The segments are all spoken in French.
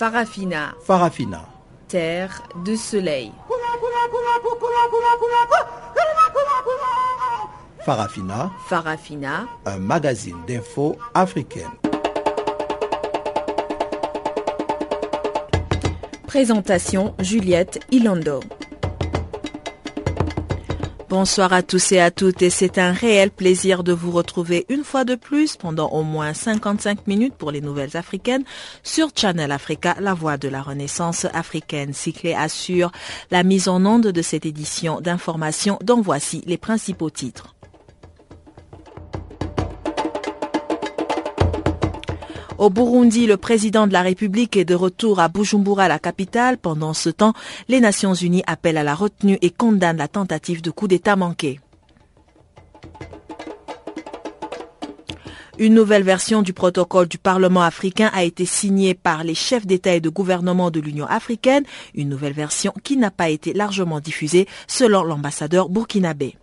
Farafina. Farafina. Terre de soleil. Farafina. Farafina. Un magazine d'infos africaine. Présentation Juliette Ilando. Bonsoir à tous et à toutes et c'est un réel plaisir de vous retrouver une fois de plus pendant au moins 55 minutes pour les nouvelles africaines sur Channel Africa, la voix de la renaissance africaine. Cyclé assure la mise en onde de cette édition d'information dont voici les principaux titres. Au Burundi, le président de la République est de retour à Bujumbura, la capitale. Pendant ce temps, les Nations Unies appellent à la retenue et condamnent la tentative de coup d'État manqué. Une nouvelle version du protocole du Parlement africain a été signée par les chefs d'État et de gouvernement de l'Union africaine, une nouvelle version qui n'a pas été largement diffusée selon l'ambassadeur burkinabé.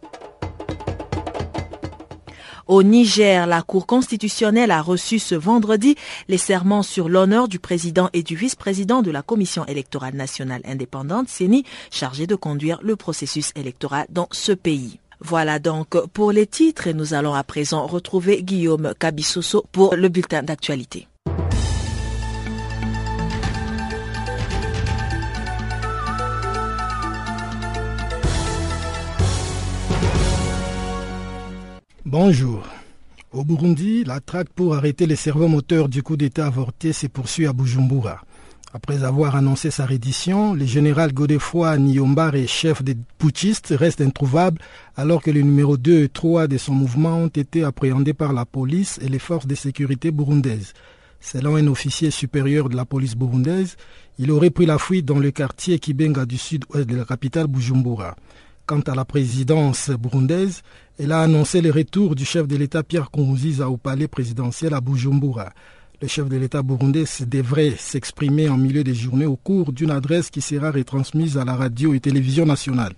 Au Niger, la Cour constitutionnelle a reçu ce vendredi les serments sur l'honneur du président et du vice-président de la Commission électorale nationale indépendante, CENI, chargé de conduire le processus électoral dans ce pays. Voilà donc pour les titres et nous allons à présent retrouver Guillaume Cabissoso pour le bulletin d'actualité. Bonjour. Au Burundi, la traque pour arrêter les cerveaux moteurs du coup d'État avorté se poursuit à Bujumbura. Après avoir annoncé sa reddition, le général Godefroy Niyombare, chef des putschistes, reste introuvable alors que les numéros 2 et 3 de son mouvement ont été appréhendés par la police et les forces de sécurité burundaises. Selon un officier supérieur de la police burundaise, il aurait pris la fuite dans le quartier Kibenga du sud-ouest de la capitale Bujumbura. Quant à la présidence burundaise, elle a annoncé le retour du chef de l'État Pierre Nkurunziza au palais présidentiel à Bujumbura. Le chef de l'État burundais devrait s'exprimer en milieu de journée au cours d'une adresse qui sera retransmise à la radio et télévision nationale.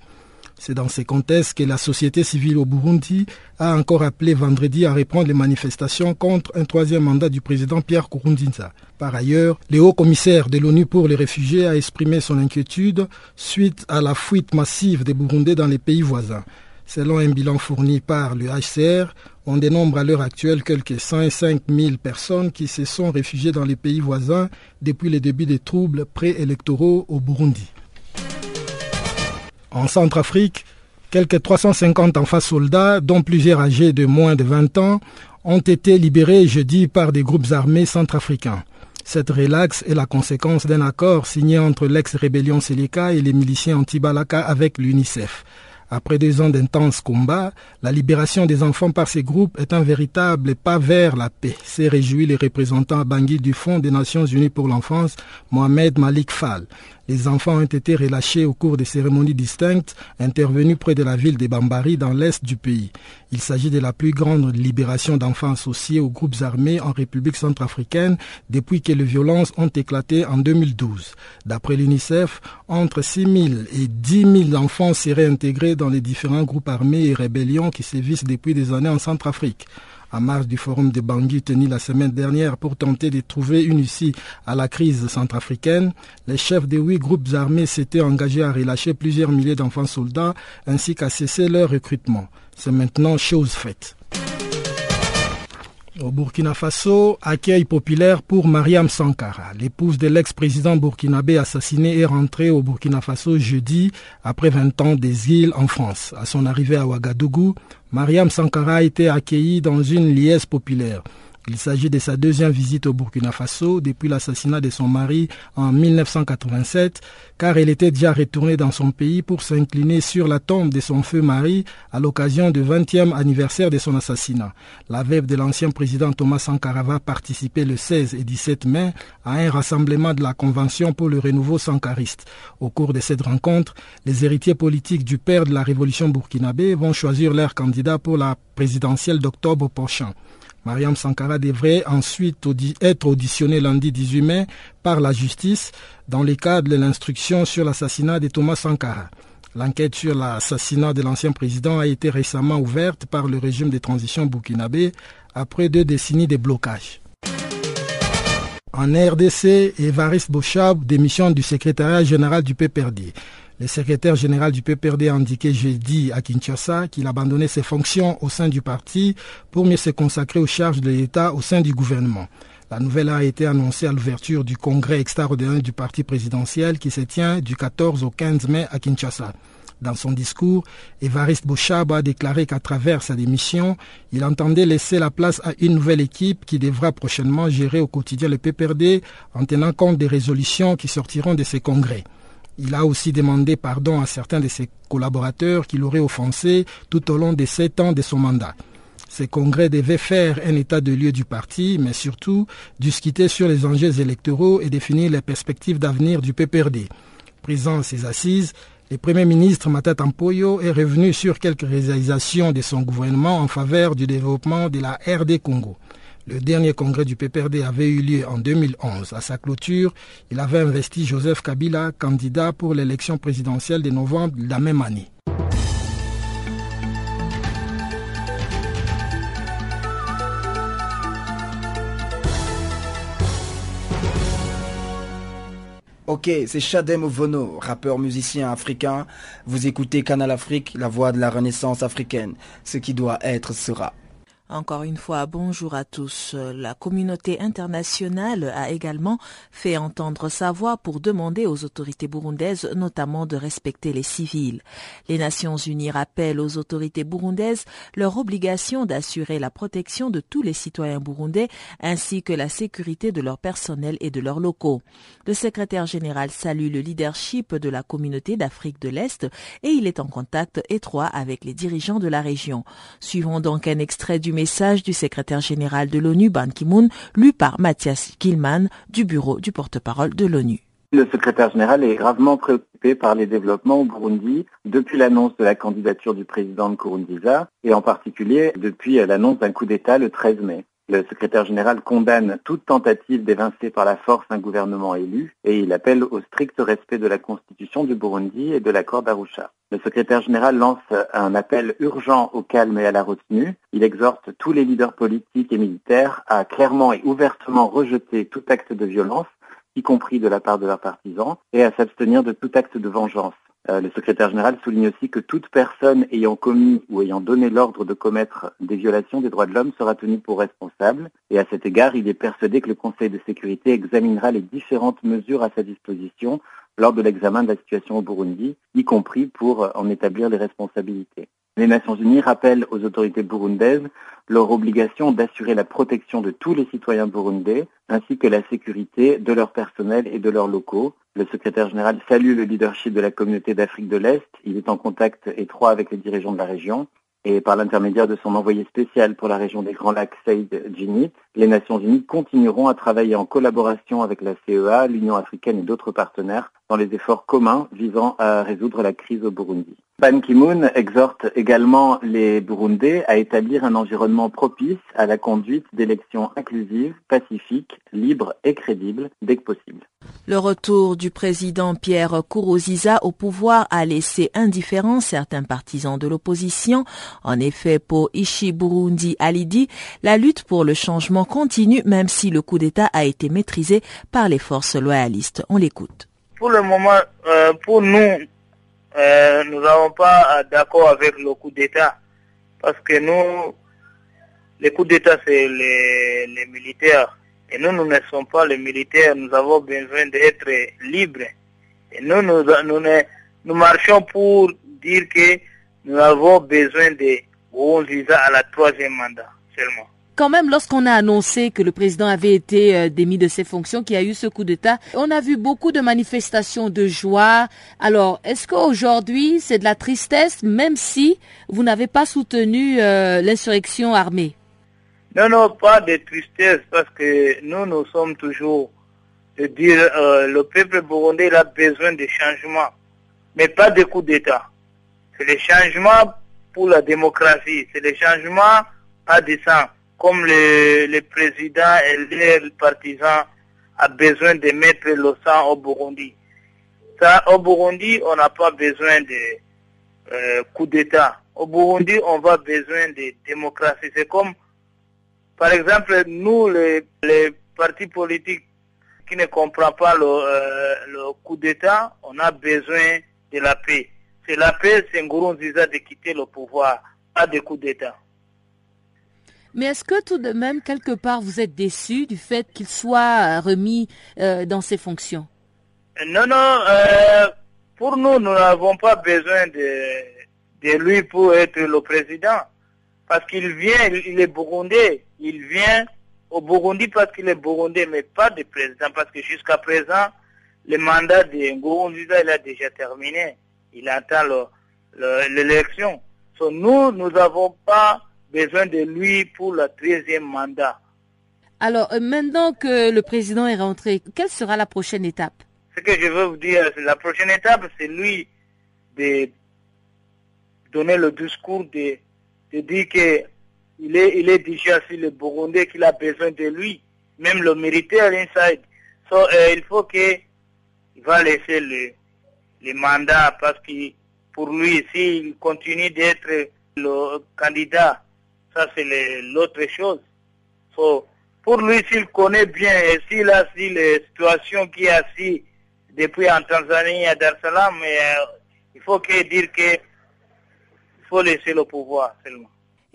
C'est dans ces contextes que la société civile au Burundi a encore appelé vendredi à reprendre les manifestations contre un troisième mandat du président Pierre Nkurunziza. Par ailleurs, le haut commissaire de l'ONU pour les réfugiés a exprimé son inquiétude suite à la fuite massive des Burundais dans les pays voisins. Selon un bilan fourni par le HCR, on dénombre à l'heure actuelle quelques 105 000 personnes qui se sont réfugiées dans les pays voisins depuis le début des troubles préélectoraux au Burundi. En Centrafrique, quelques 350 enfants soldats, dont plusieurs âgés de moins de 20 ans, ont été libérés jeudi par des groupes armés centrafricains. Cette relaxe est la conséquence d'un accord signé entre l'ex-rébellion Seleka et les miliciens anti-Balaka avec l'UNICEF. Après deux ans d'intenses combats, la libération des enfants par ces groupes est un véritable pas vers la paix, s'est réjoui les représentants Bangui du Fonds des Nations Unies pour l'enfance, Mohamed Malik Fall. Les enfants ont été relâchés au cours des cérémonies distinctes intervenues près de la ville de Bambari dans l'est du pays. Il s'agit de la plus grande libération d'enfants associés aux groupes armés en République centrafricaine depuis que les violences ont éclaté en 2012. D'après l'UNICEF, entre 6 000 et 10 000 enfants seraient intégrés dans les différents groupes armés et rébellions qui sévissent depuis des années en Centrafrique en marge du forum de Bangui tenu la semaine dernière pour tenter de trouver une issue à la crise centrafricaine, les chefs des huit groupes armés s'étaient engagés à relâcher plusieurs milliers d'enfants soldats ainsi qu'à cesser leur recrutement. C'est maintenant chose faite. Au Burkina Faso, accueil populaire pour Mariam Sankara. L'épouse de l'ex-président burkinabé assassiné est rentrée au Burkina Faso jeudi après 20 ans d'exil en France. À son arrivée à Ouagadougou, Mariam Sankara a été accueillie dans une liesse populaire. Il s'agit de sa deuxième visite au Burkina Faso depuis l'assassinat de son mari en 1987, car elle était déjà retournée dans son pays pour s'incliner sur la tombe de son feu mari à l'occasion du 20e anniversaire de son assassinat. La veuve de l'ancien président Thomas Sankara va participer le 16 et 17 mai à un rassemblement de la Convention pour le renouveau sankariste. Au cours de cette rencontre, les héritiers politiques du père de la révolution burkinabé vont choisir leur candidat pour la présidentielle d'octobre prochain. Mariam Sankara devrait ensuite être auditionnée lundi 18 mai par la justice dans le cadre de l'instruction sur l'assassinat de Thomas Sankara. L'enquête sur l'assassinat de l'ancien président a été récemment ouverte par le régime de transition burkinabé après deux décennies de blocage. En RDC, Évariste Bochab démissionne du secrétariat général du PPRD. Le secrétaire général du PPRD a indiqué jeudi à Kinshasa qu'il abandonnait ses fonctions au sein du parti pour mieux se consacrer aux charges de l'État au sein du gouvernement. La nouvelle a été annoncée à l'ouverture du congrès extraordinaire du parti présidentiel qui se tient du 14 au 15 mai à Kinshasa. Dans son discours, Évariste Bochab a déclaré qu'à travers sa démission, il entendait laisser la place à une nouvelle équipe qui devra prochainement gérer au quotidien le PPRD en tenant compte des résolutions qui sortiront de ces congrès. Il a aussi demandé pardon à certains de ses collaborateurs qu'il aurait offensés tout au long des sept ans de son mandat. Ces congrès devaient faire un état de lieu du parti, mais surtout discuter sur les enjeux électoraux et définir les perspectives d'avenir du PPRD. Présent à ses assises, le Premier ministre Matata Mpoyo est revenu sur quelques réalisations de son gouvernement en faveur du développement de la RD Congo. Le dernier congrès du PPRD avait eu lieu en 2011. À sa clôture, il avait investi Joseph Kabila candidat pour l'élection présidentielle de novembre de la même année. Ok, c'est Shadem Vono, rappeur musicien africain. Vous écoutez Canal Afrique, la voix de la renaissance africaine. Ce qui doit être sera. Encore une fois, bonjour à tous. La communauté internationale a également fait entendre sa voix pour demander aux autorités burundaises notamment de respecter les civils. Les Nations unies rappellent aux autorités burundaises leur obligation d'assurer la protection de tous les citoyens burundais ainsi que la sécurité de leur personnel et de leurs locaux. Le secrétaire général salue le leadership de la communauté d'Afrique de l'Est et il est en contact étroit avec les dirigeants de la région. Suivons donc un extrait du message du secrétaire général de l'ONU, Ban Ki-moon, lu par Mathias Gilman du bureau du porte-parole de l'ONU. Le secrétaire général est gravement préoccupé par les développements au Burundi depuis l'annonce de la candidature du président de Nkurunziza et en particulier depuis l'annonce d'un coup d'État le 13 mai. Le secrétaire général condamne toute tentative d'évincer par la force un gouvernement élu et il appelle au strict respect de la constitution du Burundi et de l'accord d'Arusha. Le secrétaire général lance un appel urgent au calme et à la retenue. Il exhorte tous les leaders politiques et militaires à clairement et ouvertement rejeter tout acte de violence, y compris de la part de leurs partisans, et à s'abstenir de tout acte de vengeance. Euh, le secrétaire général souligne aussi que toute personne ayant commis ou ayant donné l'ordre de commettre des violations des droits de l'homme sera tenue pour responsable. Et à cet égard, il est persuadé que le Conseil de sécurité examinera les différentes mesures à sa disposition lors de l'examen de la situation au Burundi, y compris pour en établir les responsabilités. Les Nations Unies rappellent aux autorités burundaises leur obligation d'assurer la protection de tous les citoyens burundais, ainsi que la sécurité de leur personnel et de leurs locaux. Le secrétaire général salue le leadership de la communauté d'Afrique de l'Est. Il est en contact étroit avec les dirigeants de la région. Et par l'intermédiaire de son envoyé spécial pour la région des Grands Lacs, Saïd Djinit, les Nations Unies continueront à travailler en collaboration avec la CEA, l'Union africaine et d'autres partenaires dans les efforts communs visant à résoudre la crise au Burundi. Ban Ki-moon exhorte également les Burundais à établir un environnement propice à la conduite d'élections inclusives, pacifiques, libres et crédibles dès que possible. Le retour du président Pierre Kourouziza au pouvoir a laissé indifférents certains partisans de l'opposition. En effet, pour Ishi Burundi Alidi, la lutte pour le changement continue même si le coup d'État a été maîtrisé par les forces loyalistes. On l'écoute. Pour le moment, euh, pour nous, euh, nous n'avons pas d'accord avec le coup d'État parce que nous, le coup d'État, c'est les, les militaires. Et nous, nous ne sommes pas les militaires, nous avons besoin d'être libres. Et nous, nous, nous, nous, marchons pour dire que nous avons besoin de visa à la troisième mandat seulement. Quand même, lorsqu'on a annoncé que le président avait été euh, démis de ses fonctions, qu'il y a eu ce coup d'État, on a vu beaucoup de manifestations de joie. Alors, est-ce qu'aujourd'hui, c'est de la tristesse, même si vous n'avez pas soutenu euh, l'insurrection armée? Non, non, pas de tristesse, parce que nous, nous sommes toujours de dire euh, le peuple burundais a besoin de changements, mais pas de coup d'État. C'est le changement pour la démocratie, c'est le changement à dessein, comme le, le président et les partisans a besoin de mettre le sang au Burundi. Ça, au Burundi, on n'a pas besoin de euh, coup d'État. Au Burundi, on va besoin de démocratie. C'est comme par exemple, nous, les, partis politiques qui ne comprend pas le, coup d'État, on a besoin de la paix. C'est la paix, c'est Nkurunziza de quitter le pouvoir, pas de coup d'État. Mais est-ce que tout de même, quelque part, vous êtes déçu du fait qu'il soit remis dans ses fonctions? Non, non, pour nous, nous n'avons pas besoin de, de lui pour être le président. Parce qu'il vient, il est burundais. Il vient au Burundi parce qu'il est burundais, mais pas de président. Parce que jusqu'à présent, le mandat de Nkurunziza, il a déjà terminé. Il attend l'élection. nous, nous n'avons pas besoin de lui pour le 13e mandat. Alors, euh, maintenant que le président est rentré, quelle sera la prochaine étape? Ce que je veux vous dire, la prochaine étape, c'est lui de donner le discours de, de dire qu'il est, il est déjà sur le Burundais, qu'il a besoin de lui, même le militaire inside. Euh, il faut qu'il va laisser le, le mandat parce que pour lui, s'il continue d'être le candidat, ça c'est l'autre chose. pour lui, s'il connaît bien et s'il a si les situations qu'il a si depuis en Tanzanie à Dar Salaam, euh, il faut qu'il dire que faut laisser le pouvoir seulement.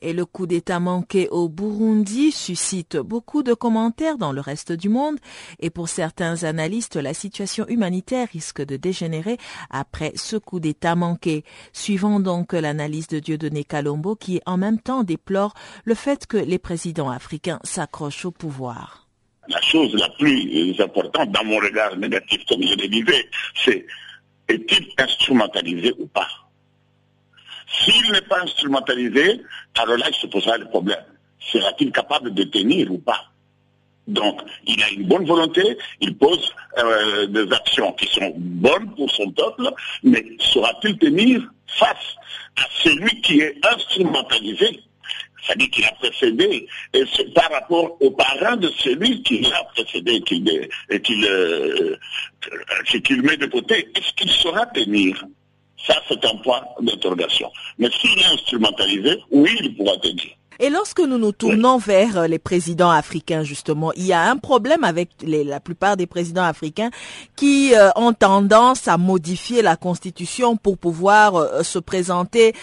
Et le coup d'État manqué au Burundi suscite beaucoup de commentaires dans le reste du monde et pour certains analystes, la situation humanitaire risque de dégénérer après ce coup d'État manqué. Suivant donc l'analyse de Dieudonné Kalombo qui en même temps déplore le fait que les présidents africains s'accrochent au pouvoir. La chose la plus importante dans mon regard négatif, comme je le disais, c'est est-il instrumentalisé ou pas? S'il n'est pas instrumentalisé, alors là, il se posera le problème. Sera-t-il capable de tenir ou pas? Donc, il a une bonne volonté, il pose euh, des actions qui sont bonnes pour son peuple, mais saura-t-il tenir face à celui qui est instrumentalisé? C'est-à-dire qu'il a précédé, et c'est par rapport aux parents de celui qui l'a précédé et qu'il euh, met de côté, est-ce qu'il saura tenir? Ça, c'est un point d'interrogation. Mais s'il est instrumentalisé, oui, il pourra tenir. Et lorsque nous nous tournons vers euh, les présidents africains, justement, il y a un problème avec la plupart des présidents africains qui euh, ont tendance à modifier la constitution pour pouvoir euh, se présenter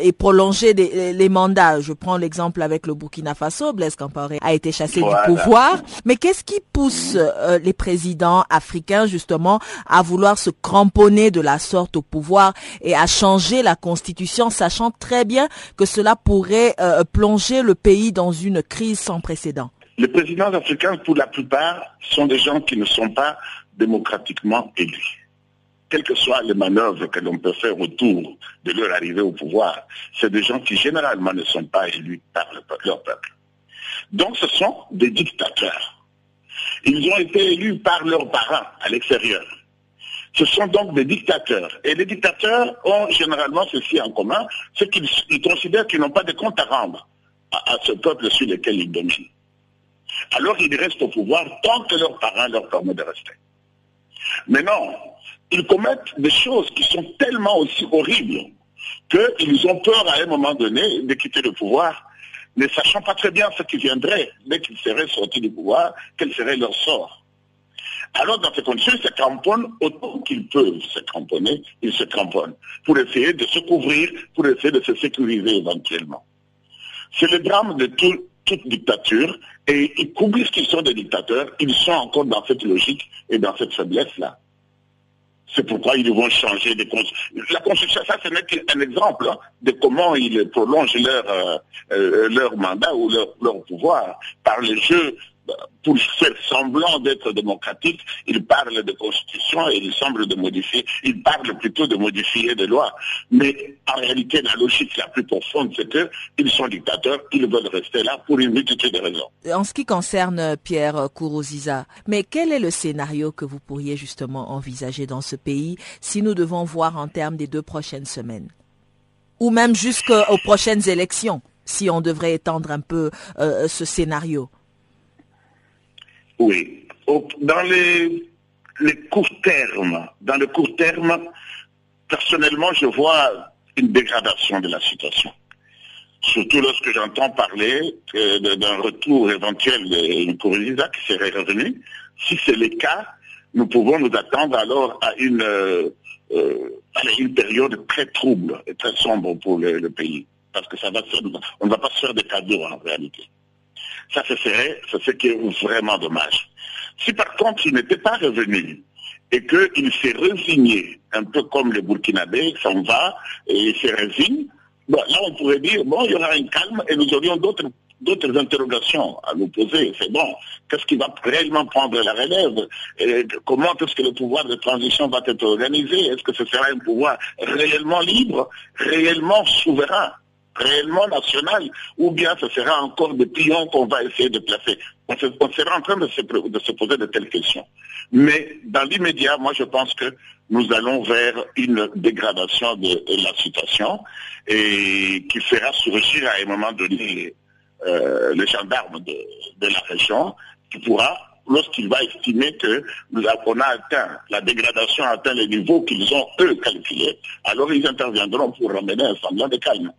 et prolonger les mandats. Je prends l'exemple avec le Burkina Faso, Blaise Compaoré a été chassé du pouvoir. Mais qu'est-ce qui pousse les présidents africains, justement, à vouloir se cramponner de la sorte au pouvoir et à changer la constitution, sachant très bien que cela pourrait plonger le pays dans une crise sans précédent Les présidents africains, pour la plupart, sont des gens qui ne sont pas démocratiquement élus. Quelles que soient les manœuvres que l'on peut faire autour de leur arrivée au pouvoir, c'est des gens qui généralement ne sont pas élus par leur peuple. Donc ce sont des dictateurs. Ils ont été élus par leurs parents à l'extérieur. Ce sont donc des dictateurs. Et les dictateurs ont généralement ceci en commun, c'est qu'ils considèrent qu'ils n'ont pas de compte à rendre à, ce peuple sur lequel ils dominent. Alors ils restent au pouvoir tant que leurs parents leur permettent de rester. Mais non, ils commettent des choses qui sont tellement aussi horribles qu'ils ont peur à un moment donné de quitter le pouvoir, ne sachant pas très bien ce qui viendrait dès qu'ils seraient sortis du pouvoir, quel serait leur sort. Alors, dans ces conditions, ils se cramponnent autant qu'ils peuvent se cramponner, ils se cramponnent pour essayer de se couvrir, pour essayer de se sécuriser éventuellement. C'est le drame de toute dictature. Et ils couvrent qu'ils sont des dictateurs, ils sont encore dans cette logique et dans cette faiblesse-là. C'est pourquoi ils vont changer constitution. La constitution, ça, ce n'est qu'un exemple hein, de comment ils prolongent leur, euh, euh, leur mandat ou leur, leur pouvoir par le jeu pour faire semblant d'être démocratique, il parle de constitution et il semble de modifier, il parle plutôt de modifier des lois. Mais en réalité, la logique la plus profonde, c'est qu'ils sont dictateurs, ils veulent rester là pour une multitude de raisons. En ce qui concerne Pierre Kourouziza, mais quel est le scénario que vous pourriez justement envisager dans ce pays si nous devons voir en termes des deux prochaines semaines? Ou même jusqu'aux prochaines élections, si on devrait étendre un peu euh, ce scénario? Oui. Dans les, courts termes, dans le court terme, personnellement, je vois une dégradation de la situation. Surtout lorsque j'entends parler d'un retour éventuel de Nkurunziza qui serait revenu. Si c'est le cas, nous pouvons nous attendre alors à une, euh, euh, une période très trouble et très sombre pour le, pays. Parce que ça va on ne va pas se faire des cadeaux en réalité. Ça, ce serait, c'est ce qui est vraiment dommage. Si par contre il n'était pas revenu et qu'il s'est résigné, un peu comme le Burkinabé, s'en va et il se résigne, là on pourrait dire, bon, il y aura un calme et nous aurions d'autres d'autres interrogations à nous poser. C'est bon, qu'est-ce qui va réellement prendre la relève? Comment est-ce que le pouvoir de transition va être organisé? Est-ce que ce sera un pouvoir réellement libre, réellement souverain? Réellement national, ou bien ce sera encore des pions qu'on va essayer de placer. On, se- on sera en train de se, de se poser de telles questions. Mais dans l'immédiat, moi je pense que nous allons vers une dégradation de, la situation et qui fera surgir à un moment donné euh, le gendarme de, la région qui pourra, lorsqu'il va estimer que nous avons atteint, la dégradation a atteint les niveaux qu'ils ont eux calculés, alors ils interviendront pour ramener un semblant de calme.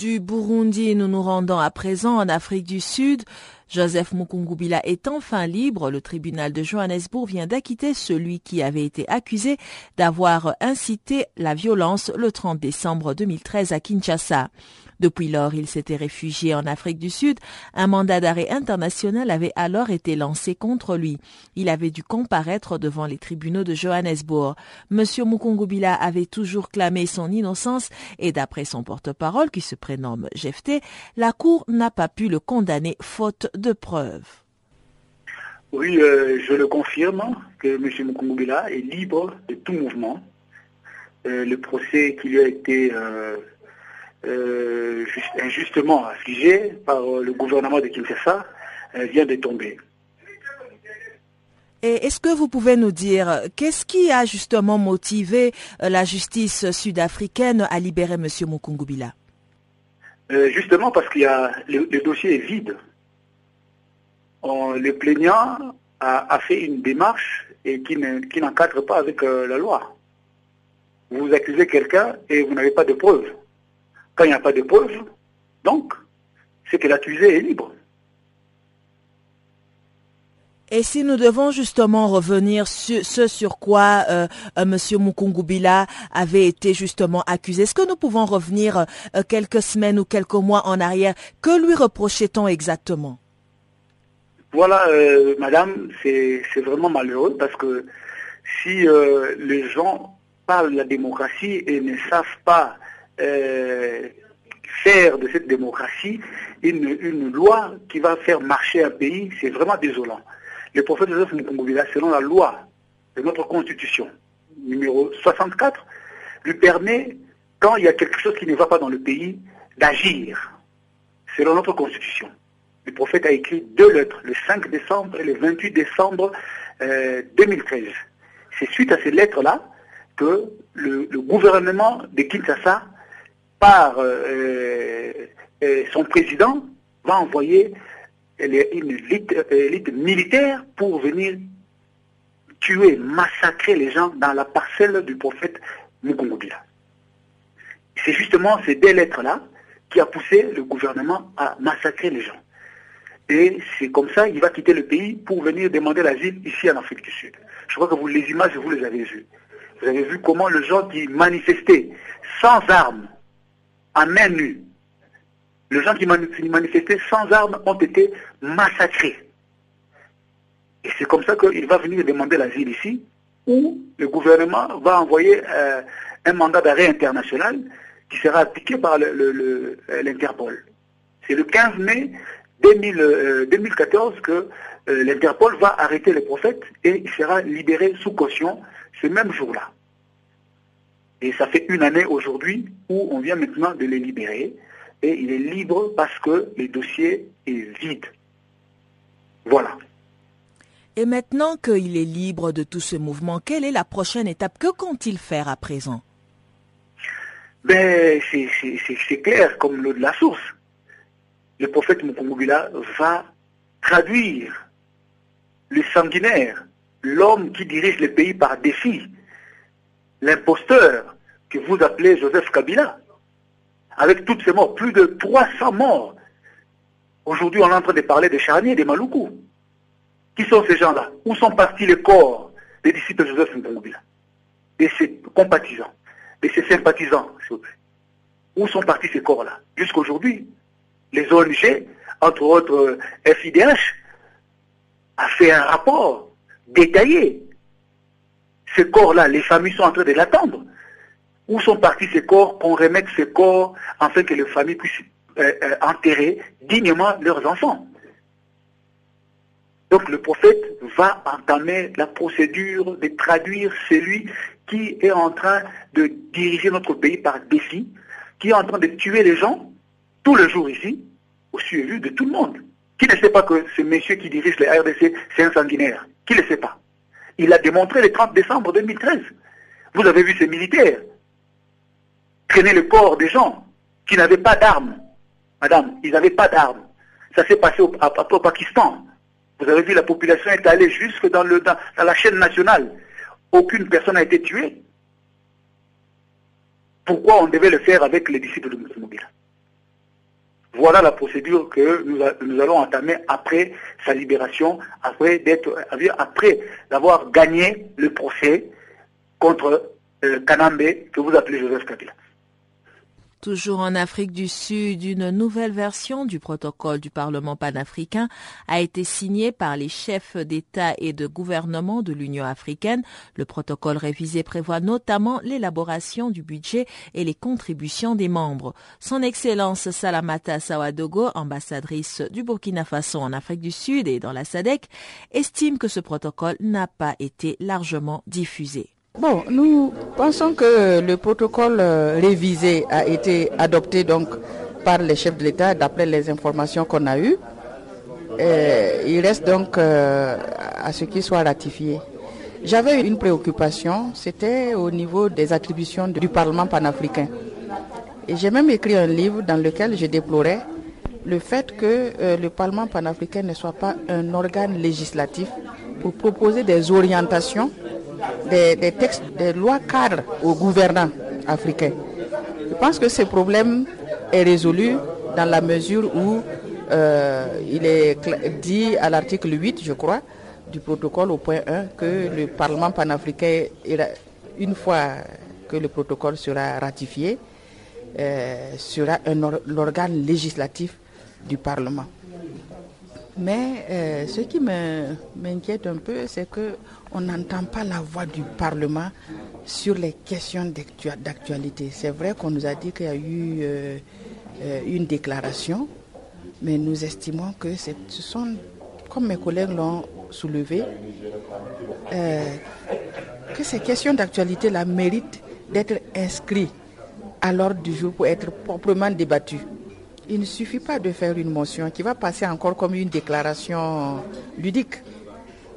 Du Burundi, nous nous rendons à présent en Afrique du Sud. Joseph Mukungubila est enfin libre. Le tribunal de Johannesburg vient d'acquitter celui qui avait été accusé d'avoir incité la violence le 30 décembre 2013 à Kinshasa. Depuis lors, il s'était réfugié en Afrique du Sud. Un mandat d'arrêt international avait alors été lancé contre lui. Il avait dû comparaître devant les tribunaux de Johannesburg. Monsieur Mukungubila avait toujours clamé son innocence et d'après son porte-parole qui se prénomme Jefté, la Cour n'a pas pu le condamner faute de preuves. Oui, euh, je le confirme que M. Mukungubila est libre de tout mouvement. Euh, le procès qui lui a été euh, euh, juste- injustement affligé par euh, le gouvernement de Kinshasa euh, vient de tomber. Et est-ce que vous pouvez nous dire qu'est-ce qui a justement motivé la justice sud-africaine à libérer M. Mukungubila? Euh, justement parce qu'il y a le, le dossier est vide. On- le plaignant a, a fait une démarche et qui ne- qui n'encadre pas avec euh, la loi. Vous accusez quelqu'un et vous n'avez pas de preuves. Quand il n'y a pas de preuves, donc, c'est que l'accusé est libre. Et si nous devons justement revenir sur ce sur quoi euh, euh, M. Mukungubila avait été justement accusé, est-ce que nous pouvons revenir euh, quelques semaines ou quelques mois en arrière? Que lui reprochait-on exactement? Voilà, euh, madame, c'est c'est vraiment malheureux parce que si euh, les gens parlent de la démocratie et ne savent pas euh, faire de cette démocratie une, une loi qui va faire marcher un pays, c'est vraiment désolant. Le prophète Joseph Mukungubila, selon la loi de notre constitution, numéro 64, lui permet, quand il y a quelque chose qui ne va pas dans le pays, d'agir, selon notre constitution. Le prophète a écrit deux lettres, le 5 décembre et le 28 décembre euh, 2013. C'est suite à ces lettres-là que le, le gouvernement de Kinshasa, par euh, euh, son président, va envoyer une élite, euh, militaire pour venir tuer, massacrer les gens dans la parcelle du prophète Mukungubila. C'est justement ces deux lettres-là qui a poussé le gouvernement à massacrer les gens. Et c'est comme ça qu'il va quitter le pays pour venir demander l'asile ici en Afrique du Sud. Je crois que vous, les images, vous les avez vues. Vous avez vu comment les gens qui manifestaient sans armes, à main nue, les gens qui mani- qui manifestaient sans armes ont été massacrés. Et c'est comme ça qu'il va venir demander l'asile ici, où le gouvernement va envoyer euh, un mandat d'arrêt international qui sera appliqué par euh, l'Interpol. C'est le 15 mai 2000, euh, 2014 que l'Interpol va arrêter le prophète et il sera libéré sous caution ce même jour-là. Et ça fait une année aujourd'hui où on vient maintenant de le libérer et il est libre parce que le dossier est vide. Voilà. Et maintenant qu'il est libre de tout ce mouvement, quelle est la prochaine étape? Que compte-t-il faire à présent? Ben, c'est clair comme l'eau de la source. Le prophète Mukungubila va traduire le sanguinaire, l'homme qui dirige le pays par défi, l'imposteur que vous appelez Joseph Kabila, avec toutes ces morts, plus de 300 morts. Aujourd'hui, on est en train de parler des charniers, des Maluku, Qui sont ces gens-là? Où sont partis les corps des disciples de Joseph Mbongobila De ses compatissants, de ses sympathisants, s'il vous plaît. Où sont partis ces corps-là? Jusqu'aujourd'hui, les ONG, entre autres FIDH, a fait un rapport détaillé. Ces corps-là, les familles sont en train de l'attendre. Où sont partis ces corps Qu'on remette ces corps afin que les familles puissent euh, euh, enterrer dignement leurs enfants? Donc le prophète va entamer la procédure de traduire celui qui est en train de diriger notre pays par défi, qui est en train de tuer les gens tous les jours ici, au suivi de tout le monde. Qui ne sait pas que ce monsieur qui dirige les RDC, c'est un sanguinaire? Qui ne le sait pas? Il l'a démontré le 30 décembre 2013. Vous avez vu ces militaires traîner le corps des gens qui n'avaient pas d'armes. Madame, ils n'avaient pas d'armes. Ça s'est passé au, Pakistan. Vous avez vu, la population est allée jusque dans, le, dans, la chaîne nationale. Aucune personne n'a été tuée. Pourquoi on devait le faire avec les disciples de Moussoumoubila voilà la procédure que nous, allons entamer après sa libération, après d'être, d'avoir gagné le procès contre euh, Kanambe que vous appelez Joseph Kabila. Toujours en Afrique du Sud, une nouvelle version du protocole du Parlement panafricain a été signée par les chefs d'État et de gouvernement de l'Union africaine. Le protocole révisé prévoit notamment l'élaboration du budget et les contributions des membres. Son Excellence Salamata Sawadogo, ambassadrice du Burkina Faso en Afrique du Sud et dans la SADC, estime que ce protocole n'a pas été largement diffusé. Bon, nous pensons que le protocole révisé a été adopté donc par les chefs de l'État d'après les informations qu'on a eues. Et il reste donc à ce qu'il soit ratifié. J'avais une préoccupation, c'était au niveau des attributions du Parlement panafricain. Et j'ai même écrit un livre dans lequel je déplorais le fait que euh, le Parlement panafricain ne soit pas un organe législatif pour proposer des orientations des, textes, des lois cadres aux gouvernants africains. Je pense que ce problème est résolu dans la mesure où euh, il est dit à l'article 8, je crois, du protocole au point 1 que le Parlement panafricain, une fois que le protocole sera ratifié, euh, sera l'organe législatif du Parlement. Mais euh, ce qui m'inquiète un peu, c'est qu'on n'entend pas la voix du Parlement sur les questions d'actualité. C'est vrai qu'on nous a dit qu'il y a eu euh, euh, une déclaration, mais nous estimons que ce sont, comme mes collègues l'ont soulevé, que ces questions d'actualité-là méritent d'être inscrites à l'ordre du jour pour être proprement débattues il ne suffit pas de faire une motion qui va passer encore comme une déclaration ludique.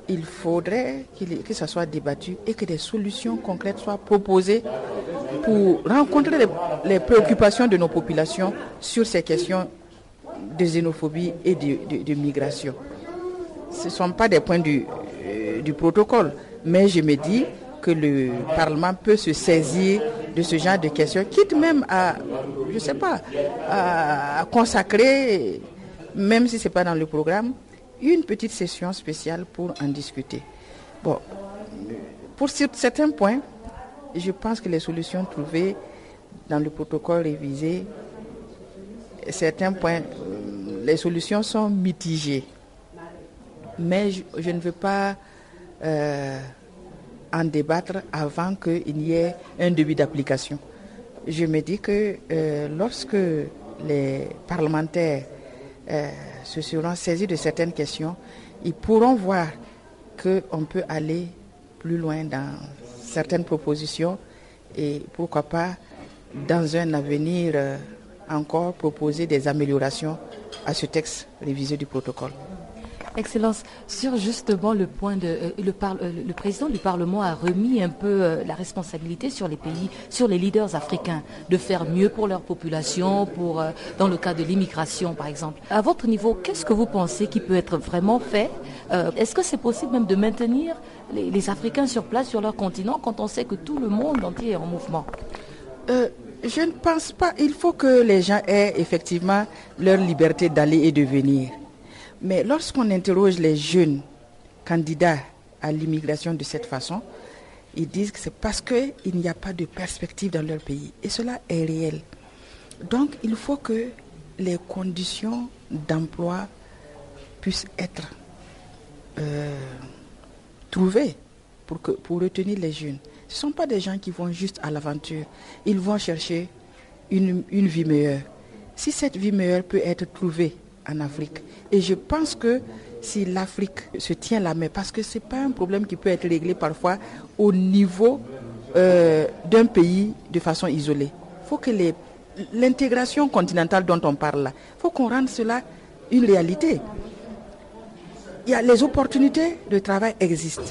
Il faudrait que ça soit débattu et que des solutions concrètes soient proposées pour rencontrer les, préoccupations de nos populations sur ces questions de xénophobie et de, migration. Ce ne sont pas des points du, euh, du protocole, mais je me dis que le Parlement peut se saisir de ce genre de questions, quitte même à, je sais pas, à consacrer, même si ce n'est pas dans le programme, une petite session spéciale pour en discuter. Bon, pour certains points, je pense que les solutions trouvées dans le protocole révisé, certains points, les solutions sont mitigées. Mais je, je ne veux pas euh, en débattre avant qu'il y ait un début d'application. Je me dis que euh, lorsque les parlementaires euh, se seront saisis de certaines questions, ils pourront voir qu'on peut aller plus loin dans certaines propositions et pourquoi pas dans un avenir euh, encore proposer des améliorations à ce texte révisé du protocole. Excellence, sur justement le point de euh, euh, le, président du Parlement a remis un peu euh, la responsabilité sur les pays, sur les leaders africains, de faire mieux pour leur population, dans le cas de l'immigration par exemple. À votre niveau, qu'est-ce que vous pensez qui peut être vraiment fait? Est-ce que c'est possible même de maintenir les, Africains sur place sur leur continent quand on sait que tout le monde entier est en mouvement? Je ne pense pas. Il faut que les gens aient effectivement leur liberté d'aller et de venir. Mais lorsqu'on interroge les jeunes candidats à l'immigration de cette façon, ils disent que c'est parce qu'il n'y a pas de perspective dans leur pays. Et cela est réel. Donc il faut que les conditions d'emploi puissent être euh, trouvées pour, que, pour retenir les jeunes. Ce ne sont pas des gens qui vont juste à l'aventure. Ils vont chercher une, une vie meilleure. Si cette vie meilleure peut être trouvée en Afrique, et je pense que si l'Afrique se tient la main, parce que ce n'est pas un problème qui peut être réglé parfois au niveau euh, d'un pays de façon isolée. Il faut que l'intégration continentale dont on parle là, il faut qu'on rende cela une réalité. Il y a, les opportunités de travail existent,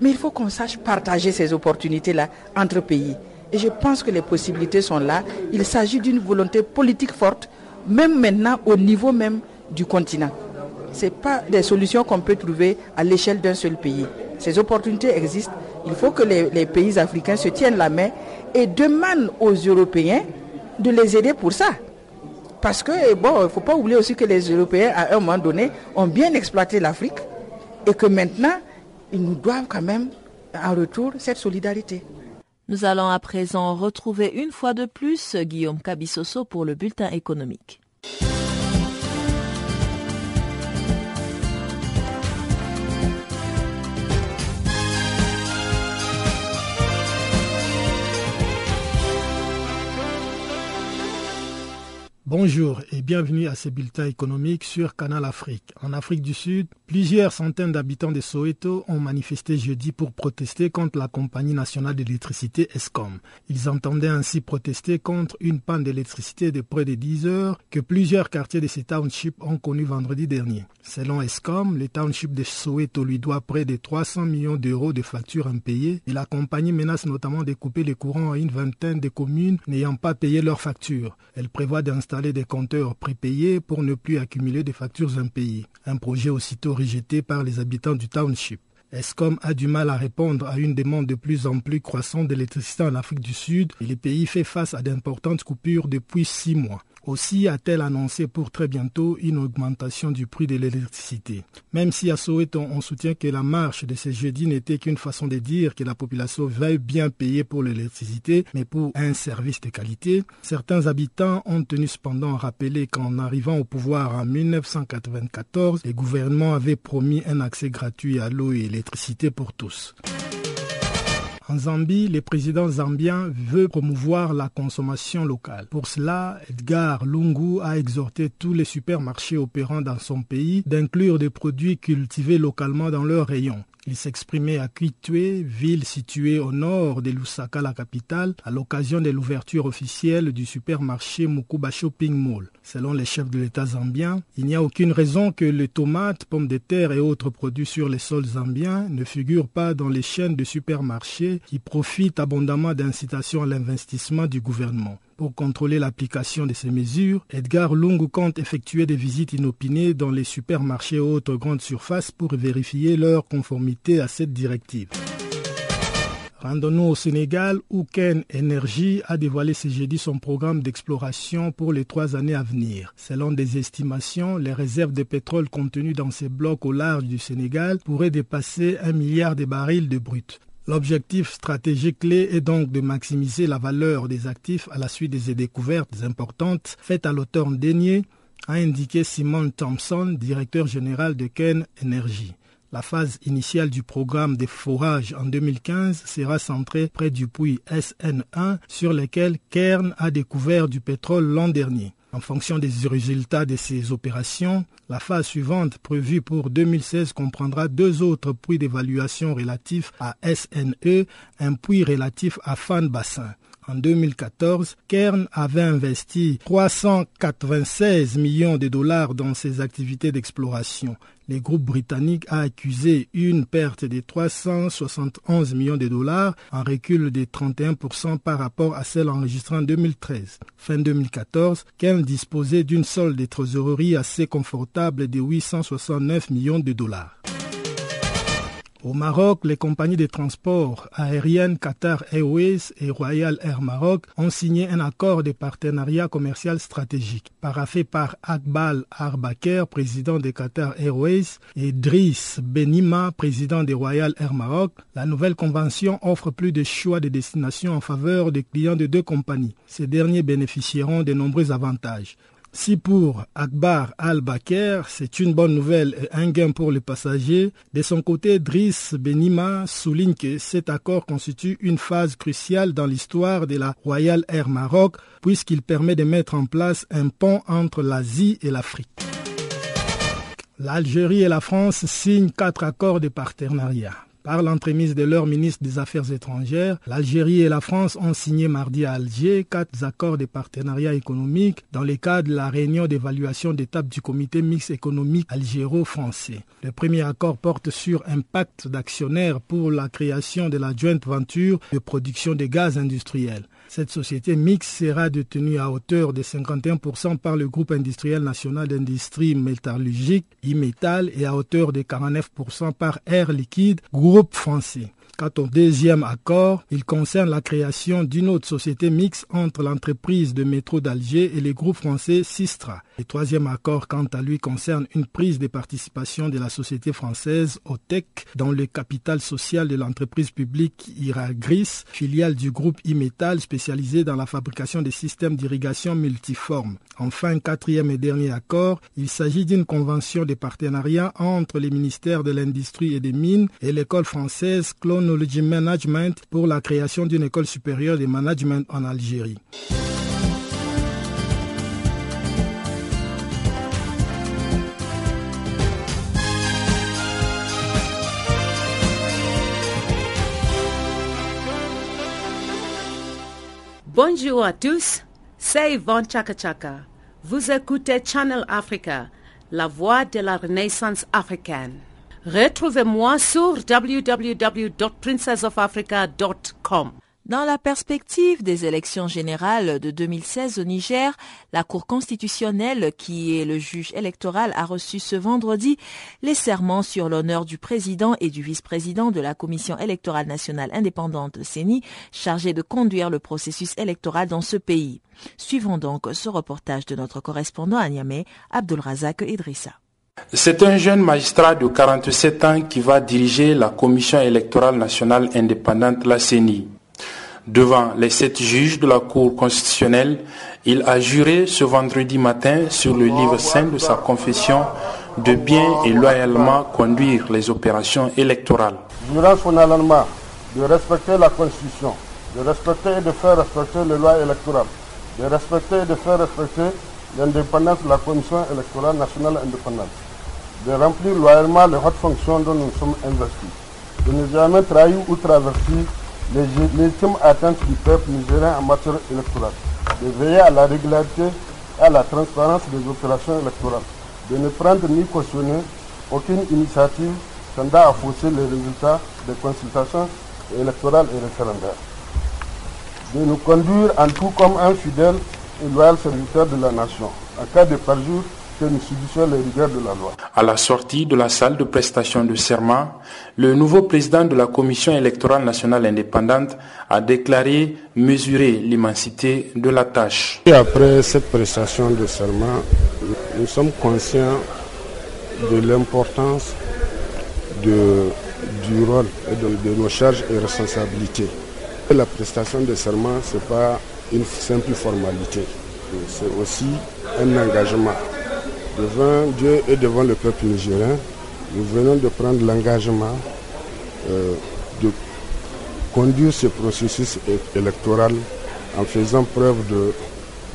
mais il faut qu'on sache partager ces opportunités-là entre pays. Et je pense que les possibilités sont là. Il s'agit d'une volonté politique forte, même maintenant au niveau même du continent ce pas des solutions qu'on peut trouver à l'échelle d'un seul pays. Ces opportunités existent. Il faut que les, pays africains se tiennent la main et demandent aux Européens de les aider pour ça. Parce que, bon, il ne faut pas oublier aussi que les Européens, à un moment donné, ont bien exploité l'Afrique et que maintenant, ils nous doivent quand même, en retour, cette solidarité. Nous allons à présent retrouver une fois de plus Guillaume Cabissoso pour le bulletin économique. Bonjour et bienvenue à ce bulletin économique sur Canal Afrique. En Afrique du Sud, plusieurs centaines d'habitants de Soweto ont manifesté jeudi pour protester contre la compagnie nationale d'électricité ESCOM. Ils entendaient ainsi protester contre une panne d'électricité de près de 10 heures que plusieurs quartiers de ces townships ont connu vendredi dernier. Selon ESCOM, les townships de Soweto lui doivent près de 300 millions d'euros de factures impayées et la compagnie menace notamment de couper les courants à une vingtaine de communes n'ayant pas payé leurs factures. Elle prévoit d'installer des compteurs prépayés pour ne plus accumuler des factures impayées. Un projet aussitôt rejeté par les habitants du township. ESCOM a du mal à répondre à une demande de plus en plus croissante d'électricité en Afrique du Sud et le pays fait face à d'importantes coupures depuis six mois. Aussi a-t-elle annoncé pour très bientôt une augmentation du prix de l'électricité. Même si à Soweto on soutient que la marche de ce jeudi n'était qu'une façon de dire que la population veuille bien payer pour l'électricité, mais pour un service de qualité, certains habitants ont tenu cependant à rappeler qu'en arrivant au pouvoir en 1994, les gouvernements avaient promis un accès gratuit à l'eau et l'électricité pour tous. En Zambie, le président zambien veut promouvoir la consommation locale. Pour cela, Edgar Lungu a exhorté tous les supermarchés opérant dans son pays d'inclure des produits cultivés localement dans leurs rayons. Il s'exprimait à Kitwe, ville située au nord de Lusaka, la capitale, à l'occasion de l'ouverture officielle du supermarché Mukuba Shopping Mall. Selon les chefs de l'État zambien, il n'y a aucune raison que les tomates, pommes de terre et autres produits sur les sols zambiens ne figurent pas dans les chaînes de supermarchés qui profitent abondamment d'incitations à l'investissement du gouvernement. Pour contrôler l'application de ces mesures, Edgar Lungu compte effectuer des visites inopinées dans les supermarchés et autres grandes surfaces pour vérifier leur conformité à cette directive. Rendons-nous au Sénégal où Ken Energy a dévoilé ce jeudi son programme d'exploration pour les trois années à venir. Selon des estimations, les réserves de pétrole contenues dans ces blocs au large du Sénégal pourraient dépasser un milliard de barils de brut. L'objectif stratégique clé est donc de maximiser la valeur des actifs à la suite des découvertes importantes faites à l'automne dernier, a indiqué Simon Thompson, directeur général de Ken Energy. La phase initiale du programme de forage en 2015 sera centrée près du puits SN1 sur lequel Kern a découvert du pétrole l'an dernier. En fonction des résultats de ces opérations, la phase suivante prévue pour 2016 comprendra deux autres puits d'évaluation relatifs à SNE, un puits relatif à Fan Bassin. En 2014, Kern avait investi 396 millions de dollars dans ses activités d'exploration. Le groupe britannique a accusé une perte de 371 millions de dollars, en recul de 31% par rapport à celle enregistrée en 2013. Fin 2014, Kern disposait d'une solde de trésorerie assez confortable de 869 millions de dollars. Au Maroc, les compagnies de transport aériennes Qatar Airways et Royal Air Maroc ont signé un accord de partenariat commercial stratégique. Paraffé par Akbal Arbaker, président de Qatar Airways, et Driss Benima, président de Royal Air Maroc, la nouvelle convention offre plus de choix de destination en faveur des clients de deux compagnies. Ces derniers bénéficieront de nombreux avantages. Si pour Akbar Al-Bakr, c'est une bonne nouvelle et un gain pour les passagers, de son côté, Driss Benima souligne que cet accord constitue une phase cruciale dans l'histoire de la Royal Air Maroc, puisqu'il permet de mettre en place un pont entre l'Asie et l'Afrique. L'Algérie et la France signent quatre accords de partenariat. Par l'entremise de leur ministre des Affaires étrangères, l'Algérie et la France ont signé mardi à Alger quatre accords de partenariat économique dans le cadre de la réunion d'évaluation d'étape du comité mixte économique algéro-français. Le premier accord porte sur un pacte d'actionnaires pour la création de la joint venture de production de gaz industriel. Cette société mixte sera détenue à hauteur de 51% par le groupe industriel national d'industrie métallurgique, IMETAL, et à hauteur de 49% par Air Liquide, groupe français. Quant au deuxième accord, il concerne la création d'une autre société mixte entre l'entreprise de métro d'Alger et le groupe français Sistra. Le troisième accord, quant à lui, concerne une prise de participation de la société française OTEC dans le capital social de l'entreprise publique Iragris, filiale du groupe Imetal spécialisé dans la fabrication des systèmes d'irrigation multiformes. Enfin, quatrième et dernier accord, il s'agit d'une convention de partenariat entre les ministères de l'Industrie et des Mines et l'école française Clone Management pour la création d'une école supérieure de management en Algérie. Bonjour à tous, c'est Yvonne Chaka Chaka. Vous écoutez Channel Africa, la voix de la renaissance africaine. Retrouvez-moi sur www.princessofafrica.com. Dans la perspective des élections générales de 2016 au Niger, la Cour constitutionnelle, qui est le juge électoral, a reçu ce vendredi les serments sur l'honneur du président et du vice-président de la Commission électorale nationale indépendante CENI, chargés de conduire le processus électoral dans ce pays. Suivons donc ce reportage de notre correspondant à Niamey, Abdulrazak Idrissa. C'est un jeune magistrat de 47 ans qui va diriger la Commission électorale nationale indépendante, la CENI. Devant les sept juges de la Cour constitutionnelle, il a juré ce vendredi matin sur le livre saint de sa confession de bien et loyalement conduire les opérations électorales. Jurant solennellement de respecter la Constitution, de respecter et de faire respecter les lois électorales, de respecter et de faire respecter l'indépendance de la Commission électorale nationale indépendante, de remplir loyalement les hautes fonctions dont nous sommes investis, de ne jamais trahir ou traverser les légitimes attentes du peuple nigérien en matière électorale, de veiller à la régularité et à la transparence des opérations électorales, de ne prendre ni cautionner aucune initiative tendant à fausser les résultats des consultations électorales et référendaires, de nous conduire en tout comme un fidèle et loyal serviteur de la nation, en cas de parjure que nous subissions les rigueurs de la loi. À la sortie de la salle de prestation de serment, le nouveau président de la Commission électorale nationale indépendante a déclaré mesurer l'immensité de la tâche. Et après cette prestation de serment, nous sommes conscients de l'importance de, du rôle et de, de nos charges et responsabilités. La prestation de serment, ce n'est pas une simple formalité, c'est aussi un engagement devant Dieu et devant le peuple nigérien, nous venons de prendre l'engagement euh, de conduire ce processus électoral en faisant preuve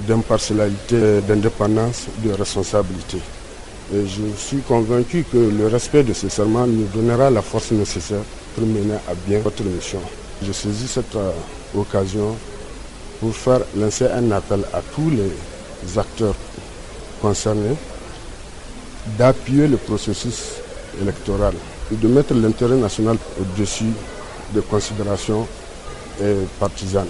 d'impartialité, d'indépendance, de responsabilité. Et je suis convaincu que le respect de ce serment nous donnera la force nécessaire pour mener à bien votre mission. Je saisis cette euh, occasion pour faire lancer un appel à tous les acteurs concernés d'appuyer le processus électoral et de mettre l'intérêt national au-dessus des considérations partisanes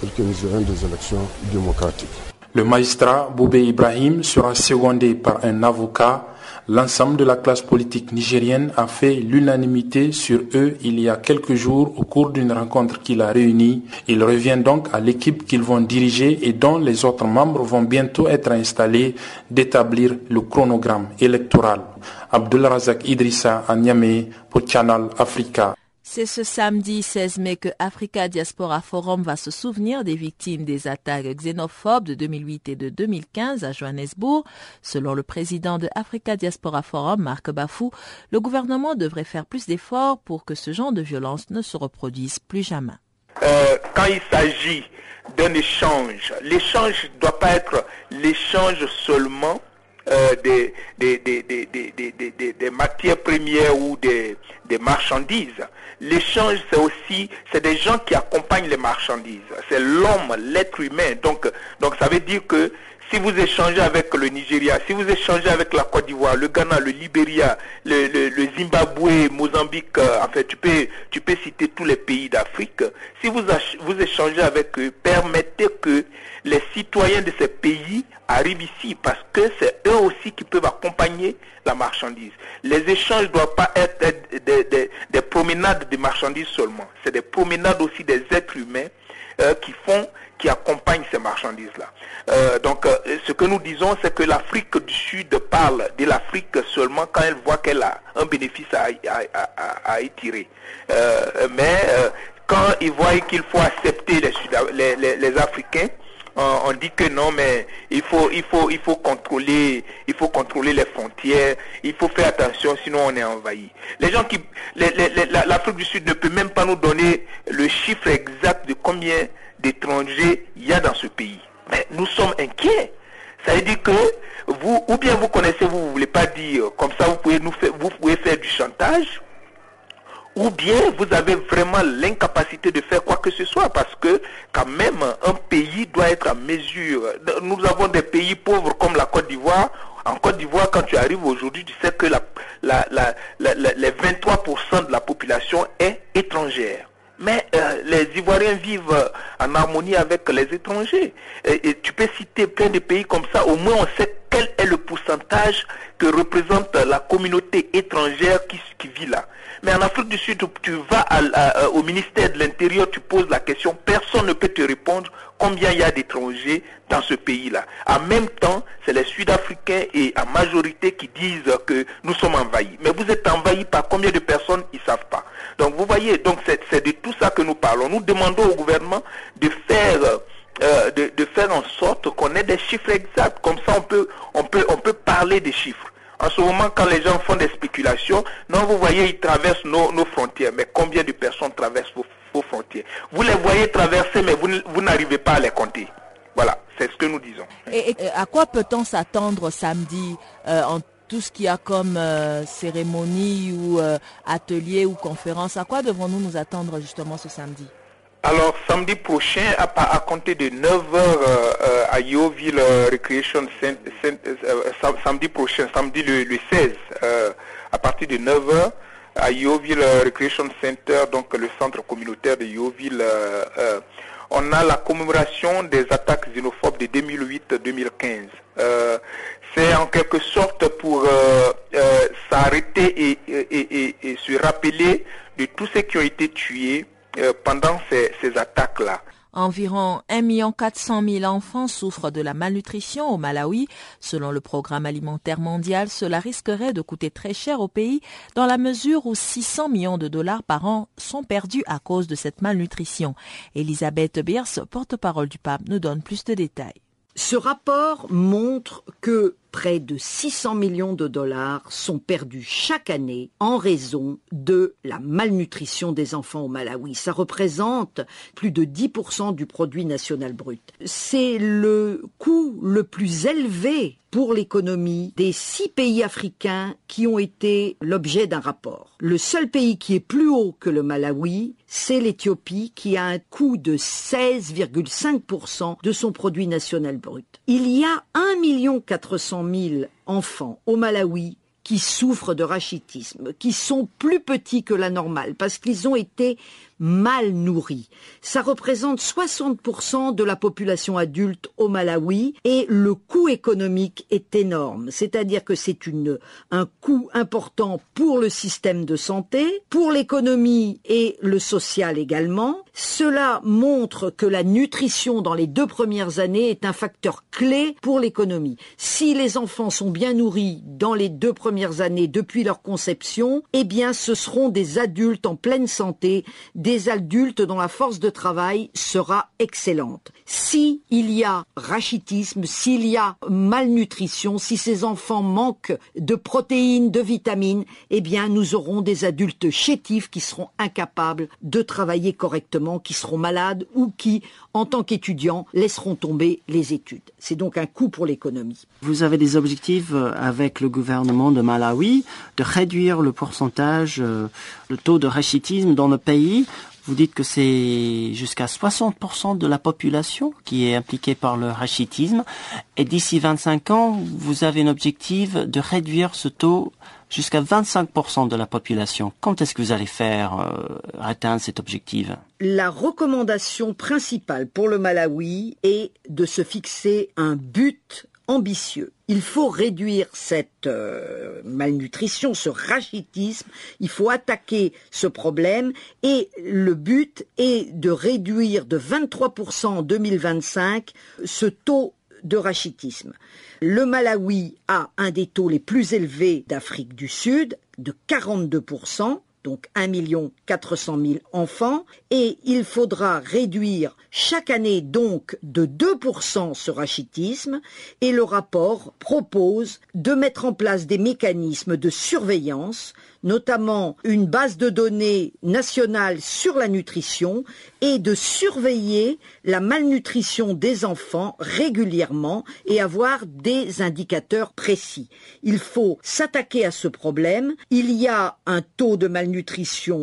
pour que nous ayons des élections démocratiques. Le magistrat Boubé Ibrahim sera secondé par un avocat L'ensemble de la classe politique nigérienne a fait l'unanimité sur eux il y a quelques jours au cours d'une rencontre qui l'a réunie. Il revient donc à l'équipe qu'ils vont diriger et dont les autres membres vont bientôt être installés d'établir le chronogramme électoral. Abdullah Razak Idrissa à Niamey pour Channel Africa. C'est ce samedi 16 mai que Africa Diaspora Forum va se souvenir des victimes des attaques xénophobes de 2008 et de 2015 à Johannesburg. Selon le président de Africa Diaspora Forum, Marc Bafou, le gouvernement devrait faire plus d'efforts pour que ce genre de violence ne se reproduise plus jamais. Euh, quand il s'agit d'un échange, l'échange ne doit pas être l'échange seulement des, des, des, des, matières premières ou des, marchandises. L'échange, c'est aussi, c'est des gens qui accompagnent les marchandises. C'est l'homme, l'être humain. Donc, donc ça veut dire que si vous échangez avec le Nigeria, si vous échangez avec la Côte d'Ivoire, le Ghana, le Libéria, le, le, Zimbabwe, Mozambique, euh, tu peux, tu peux citer tous les pays d'Afrique. Si vous, vous échangez avec eux, permettez que les citoyens de ces pays arrivent ici parce que c'est eux aussi qui peuvent accompagner la marchandise. Les échanges ne doivent pas être des, des promenades de marchandises seulement. C'est des promenades aussi des êtres humains euh, qui font, qui accompagnent ces marchandises-là. Euh, donc, euh, ce que nous disons, c'est que l'Afrique du Sud parle de l'Afrique seulement quand elle voit qu'elle a un bénéfice à, à, y tirer. mais quand ils voient qu'il faut accepter les, les, les, Africains, on, dit que non, mais il faut, il faut, il faut contrôler, il faut contrôler les frontières, il faut faire attention, sinon on est envahi. Les gens qui, l'Afrique du Sud ne peut même pas nous donner le chiffre exact de combien d'étrangers il y a dans ce pays. Mais nous sommes inquiets. Ça veut dire que vous, ou bien vous connaissez, vous ne voulez pas dire, comme ça vous pouvez nous faire, vous pouvez faire du chantage, ou bien vous avez vraiment l'incapacité de faire quoi que ce soit parce que quand même un pays doit être à mesure. Nous avons des pays pauvres comme la Côte d'Ivoire. En Côte d'Ivoire, quand tu arrives aujourd'hui, tu sais que les 23% de la population est étrangère. Mais euh, les Ivoiriens vivent en harmonie avec les étrangers. Et, tu peux citer plein de pays comme ça. Au moins, on sait quel est le pourcentage que représente la communauté étrangère qui vit là. Mais en Afrique du Sud, tu vas au ministère de l'Intérieur, tu poses la question, personne ne peut te répondre combien il y a d'étrangers dans ce pays-là. En même temps, c'est les Sud-Africains et en majorité qui disent que nous sommes envahis. Mais vous êtes envahis par combien de personnes? Ils ne savent pas. Donc vous voyez, donc c'est de tout ça que nous parlons. Nous demandons au gouvernement de faire... Euh, de, de, faire en sorte qu'on ait des chiffres exacts. Comme ça, on peut, on peut, on peut parler des chiffres. En ce moment, quand les gens font des spéculations, non, vous voyez, ils traversent nos, frontières. Mais combien de personnes traversent vos, frontières? Vous les voyez traverser, mais vous, n'arrivez pas à les compter. Voilà, c'est ce que nous disons. Et, à quoi peut-on s'attendre samedi euh, en tout ce qu'il y a comme euh, cérémonie ou euh, atelier ou conférence? À quoi devons-nous nous attendre justement ce samedi? Alors, samedi prochain, à, compter de 9h euh, euh, à Yoville euh, Recreation Center, samedi prochain, samedi le, 16, à partir de 9h, à Yoville Recreation Center, donc le centre communautaire de Yoville, on a la commémoration des attaques xénophobes de 2008-2015. C'est en quelque sorte pour s'arrêter et, et se rappeler de tous ceux qui ont été tués euh, pendant ces, attaques-là. Environ 1 400 000 enfants souffrent de la malnutrition au Malawi. Selon le programme alimentaire mondial, cela risquerait de coûter très cher au pays dans la mesure où 600 millions de dollars par an sont perdus à cause de cette malnutrition. Elisabeth Bierce, porte-parole du pape, nous donne plus de détails. Ce rapport montre que près de 600 millions de dollars sont perdus chaque année en raison de la malnutrition des enfants au Malawi. Ça représente plus de 10% du produit national brut. C'est le coût le plus élevé pour l'économie des six pays africains qui ont été l'objet d'un rapport. Le seul pays qui est plus haut que le Malawi, c'est l'Éthiopie qui a un coût de 16,5% de son produit national brut. Il y a 1 400 000 enfants au Malawi qui souffrent de rachitisme, qui sont plus petits que la normale parce qu'ils ont été mal nourris. Ça représente 60% de la population adulte au Malawi et le coût économique est énorme. C'est-à-dire que c'est une, un coût important pour le système de santé, pour l'économie et le social également. Cela montre que la nutrition dans les deux premières années est un facteur clé pour l'économie. Si les enfants sont bien nourris dans les deux premières années depuis leur conception, eh bien ce seront des adultes en pleine santé, des adultes dont la force de travail sera excellente. Si y a rachitisme, s'il y a malnutrition, si ces enfants manquent de protéines, de vitamines, eh bien nous aurons des adultes chétifs qui seront incapables de travailler correctement, qui seront malades ou qui, en tant qu'étudiants, laisseront tomber les études. C'est donc un coût pour l'économie. Vous avez des objectifs euh, avec le gouvernement de Malawi de réduire le pourcentage, euh, le taux de rachitisme dans le pays. Vous dites que c'est jusqu'à 60% de la population qui est impliquée par le rachitisme. Et d'ici 25 ans, vous avez un objectif de réduire ce taux jusqu'à 25% de la population. Quand est-ce que vous allez faire euh, atteindre cet objectif? La recommandation principale pour le Malawi est de se fixer un but ambitieux. Il faut réduire cette euh, malnutrition, ce rachitisme, il faut attaquer ce problème et le but est de réduire de 23% en 2025 ce taux de rachitisme. Le Malawi a un des taux les plus élevés d'Afrique du Sud, de 42%, donc 1 400 000 enfants, et il faudra réduire chaque année donc de 2% ce rachitisme, et le rapport propose de mettre en place des mécanismes de surveillance, notamment une base de données nationale sur la nutrition, et de surveiller la malnutrition des enfants régulièrement et avoir des indicateurs précis. Il faut s'attaquer à ce problème. Il y a un taux de malnutrition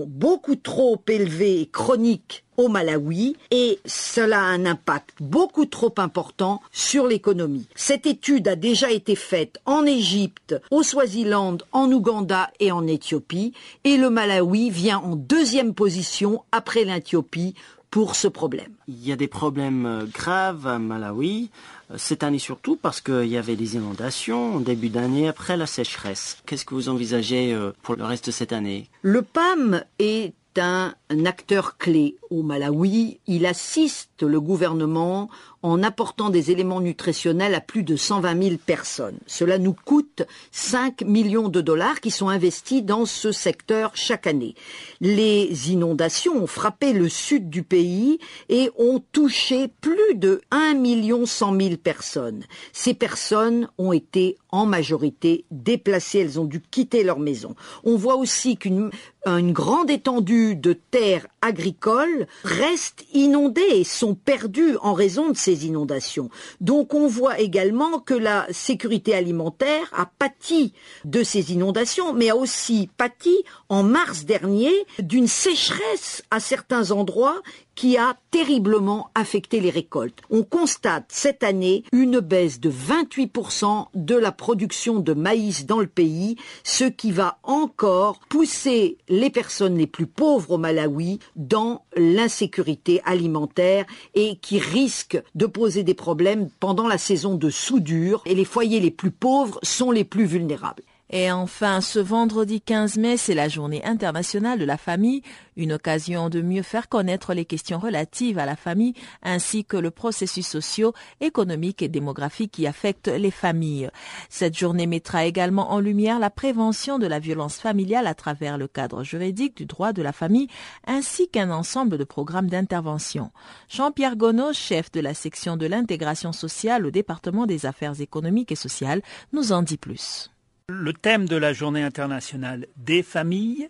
beaucoup trop élevé et chronique au Malawi et cela a un impact beaucoup trop important sur l'économie. Cette étude a déjà été faite en Égypte, au Swaziland, en Ouganda et en Éthiopie et le Malawi vient en deuxième position après l'Éthiopie pour ce problème. Il y a des problèmes euh, graves à Malawi, cette année surtout parce qu'il y avait des inondations en début d'année après la sécheresse. Qu'est-ce que vous envisagez euh, pour le reste de cette année? Le PAM est un acteur clé au Malawi. Il assiste le gouvernement en apportant des éléments nutritionnels à plus de 120 000 personnes. Cela nous coûte 5 millions de dollars qui sont investis dans ce secteur chaque année. Les inondations ont frappé le sud du pays et ont touché plus de 1 million 100 000 personnes. Ces personnes ont été en majorité déplacées, elles ont dû quitter leur maison. On voit aussi qu'une une grande étendue de terres agricoles restent inondées et sont perdues en raison de ces inondations. Donc on voit également que la sécurité alimentaire a pâti de ces inondations, mais a aussi pâti en mars dernier d'une sécheresse à certains endroits qui a terriblement affecté les récoltes. On constate cette année une baisse de 28% de la production de maïs dans le pays, ce qui va encore pousser les personnes les plus pauvres au Malawi dans l'insécurité alimentaire et qui risque de poser des problèmes pendant la saison de soudure et les foyers les plus pauvres sont les plus vulnérables. Et enfin, ce vendredi 15 mai, c'est la journée internationale de la famille, une occasion de mieux faire connaître les questions relatives à la famille ainsi que le processus socio, économique et démographique qui affecte les familles. Cette journée mettra également en lumière la prévention de la violence familiale à travers le cadre juridique du droit de la famille ainsi qu'un ensemble de programmes d'intervention. Jean-Pierre Gonneau, chef de la section de l'intégration sociale au département des affaires économiques et sociales, nous en dit plus. Le thème de la journée internationale des familles,